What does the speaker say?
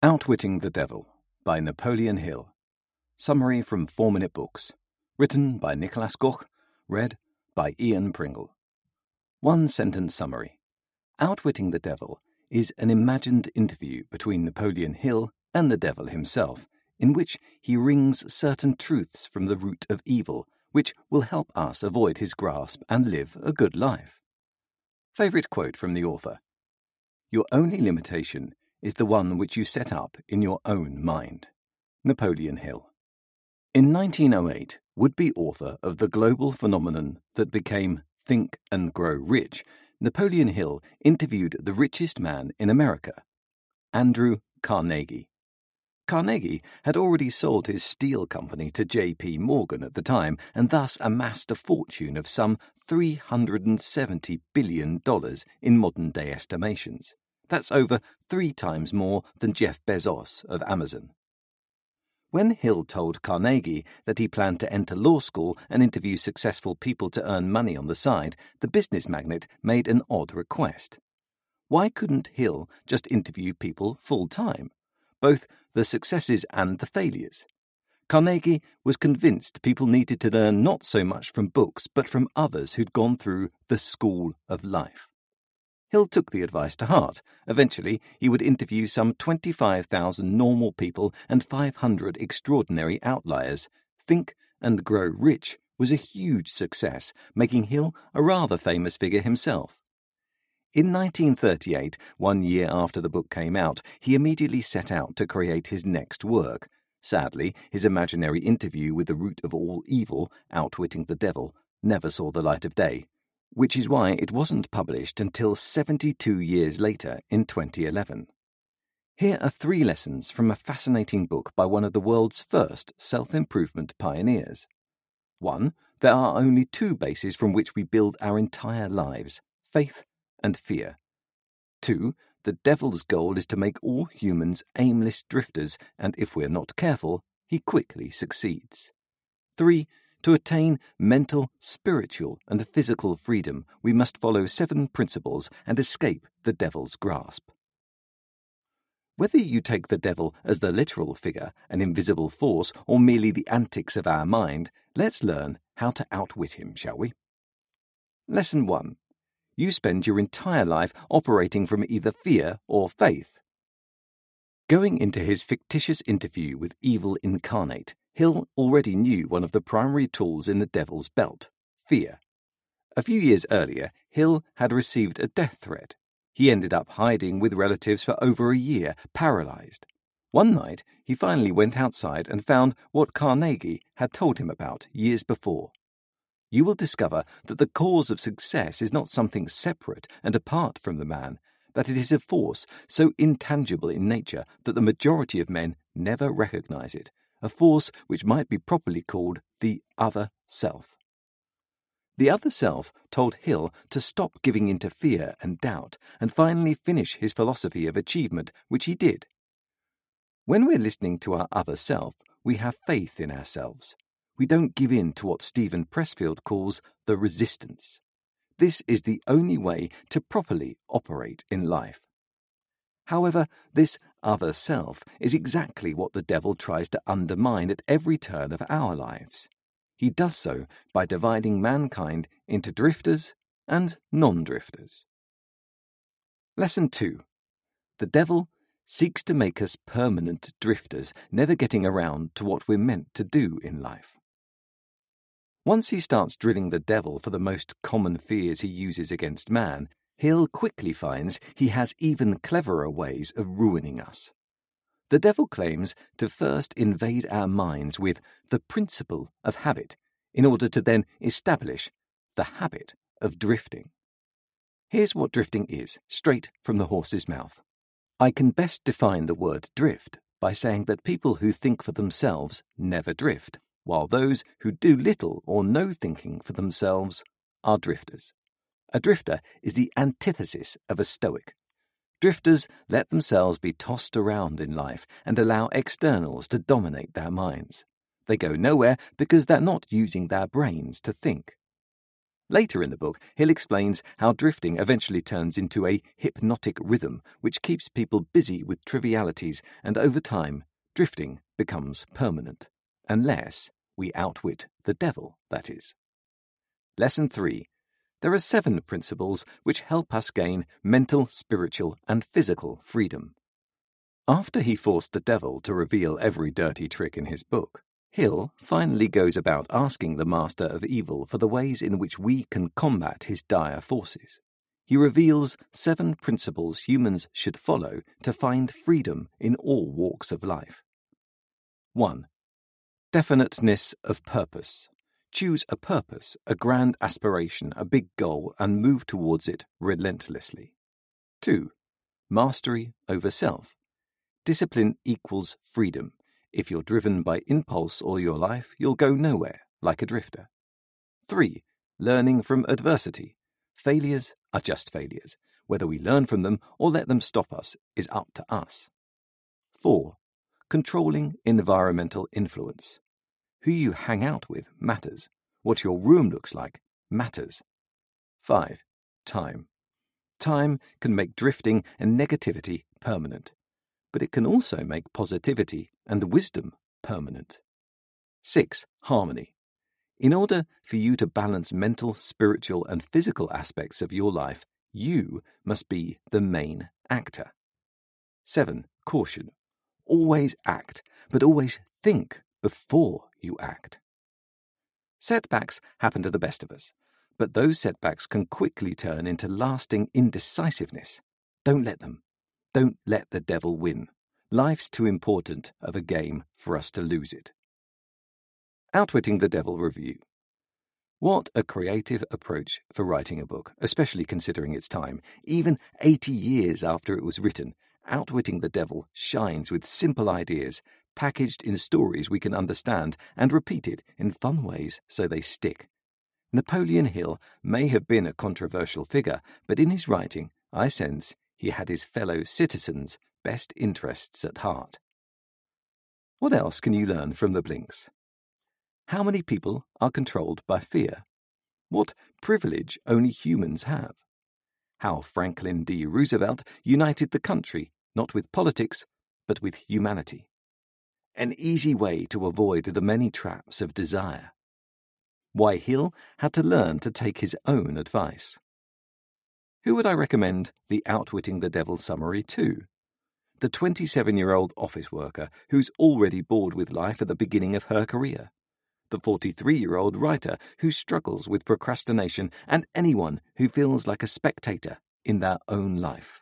Outwitting the Devil by Napoleon Hill. Summary from 4 Minute Books. Written by Niklas Göke. Read by Ian Pringle. One sentence summary Outwitting the Devil is an imagined interview between Napoleon Hill and the devil himself, in which he wrings certain truths from the root of evil, which will help us avoid his grasp and live a good life. Favourite quote from the author Your only limitation is the one which you set up in your own mind. Napoleon Hill. In 1908, would be author of the global phenomenon that became Think and Grow Rich, Napoleon Hill interviewed the richest man in America, Andrew Carnegie. Carnegie had already sold his steel company to J.P. Morgan at the time and thus amassed a fortune of some $370 billion in modern day estimations. That's over three times more than Jeff Bezos of Amazon. When Hill told Carnegie that he planned to enter law school and interview successful people to earn money on the side, the business magnate made an odd request. Why couldn't Hill just interview people full time, both the successes and the failures? Carnegie was convinced people needed to learn not so much from books, but from others who'd gone through the school of life. Hill took the advice to heart. Eventually, he would interview some 25,000 normal people and 500 extraordinary outliers. Think and Grow Rich was a huge success, making Hill a rather famous figure himself. In 1938, one year after the book came out, he immediately set out to create his next work. Sadly, his imaginary interview with the root of all evil, Outwitting the Devil, never saw the light of day which is why it wasn't published until 72 years later in 2011. Here are three lessons from a fascinating book by one of the world's first self improvement pioneers. 1. There are only two bases from which we build our entire lives faith and fear. 2. The devil's goal is to make all humans aimless drifters, and if we're not careful, he quickly succeeds. 3. To attain mental, spiritual, and physical freedom, we must follow seven principles and escape the devil's grasp. Whether you take the devil as the literal figure, an invisible force, or merely the antics of our mind, let's learn how to outwit him, shall we? Lesson 1. You spend your entire life operating from either fear or faith. Going into his fictitious interview with evil incarnate, Hill already knew one of the primary tools in the devil's belt fear. A few years earlier, Hill had received a death threat. He ended up hiding with relatives for over a year, paralyzed. One night, he finally went outside and found what Carnegie had told him about years before. You will discover that the cause of success is not something separate and apart from the man, that it is a force so intangible in nature that the majority of men never recognize it, a force which might be properly called the other self. The other self told Hill to stop giving in to fear and doubt and finally finish his philosophy of achievement, which he did. When we're listening to our other self, we have faith in ourselves. We don't give in to what Steven Pressfield calls the resistance. This is the only way to properly operate in life. However, this other self is exactly what the devil tries to undermine at every turn of our lives. He does so by dividing mankind into drifters and non drifters. Lesson 2 The devil seeks to make us permanent drifters, never getting around to what we're meant to do in life. Once he starts drilling the devil for the most common fears he uses against man, Hill quickly finds he has even cleverer ways of ruining us. The devil claims to first invade our minds with the principle of habit, in order to then establish the habit of drifting. Here's what drifting is, straight from the horse's mouth. I can best define the word drift by saying that people who think for themselves never drift, while those who do little or no thinking for themselves are drifters. A drifter is the antithesis of a stoic. Drifters let themselves be tossed around in life and allow externals to dominate their minds. They go nowhere because they're not using their brains to think. Later in the book, Hill explains how drifting eventually turns into a hypnotic rhythm which keeps people busy with trivialities, and over time, drifting becomes permanent. Unless we outwit the devil, that is. Lesson 3. There are seven principles which help us gain mental, spiritual, and physical freedom. After he forced the devil to reveal every dirty trick in his book, Hill finally goes about asking the Master of Evil for the ways in which we can combat his dire forces. He reveals seven principles humans should follow to find freedom in all walks of life. 1. Definiteness of purpose. Choose a purpose, a grand aspiration, a big goal, and move towards it relentlessly. 2. Mastery over self. Discipline equals freedom. If you're driven by impulse all your life, you'll go nowhere, like a drifter. 3. Learning from adversity. Failures are just failures. Whether we learn from them or let them stop us is up to us. 4. Controlling environmental influence. Who you hang out with matters. What your room looks like matters. 5. Time. Time can make drifting and negativity permanent but it can also make positivity and wisdom permanent. 6. Harmony. In order for you to balance mental, spiritual, and physical aspects of your life, you must be the main actor. 7. Caution. Always act, but always think before you act. Setbacks happen to the best of us, but those setbacks can quickly turn into lasting indecisiveness. Don't let them. Don't let the devil win. Life's too important of a game for us to lose it. Outwitting the Devil Review. What a creative approach for writing a book, especially considering its time. Even 80 years after it was written, Outwitting the Devil shines with simple ideas, packaged in stories we can understand and repeated in fun ways so they stick. Napoleon Hill may have been a controversial figure, but in his writing, I sense he had his fellow citizens' best interests at heart. What else can you learn from the Blinks? How many people are controlled by fear? What privilege only humans have? How Franklin D. Roosevelt united the country, not with politics, but with humanity. An easy way to avoid the many traps of desire. Why Hill had to learn to take his own advice. Who would I recommend the Outwitting the Devil summary to? The 27 year old office worker who's already bored with life at the beginning of her career. The 43 year old writer who struggles with procrastination, and anyone who feels like a spectator in their own life.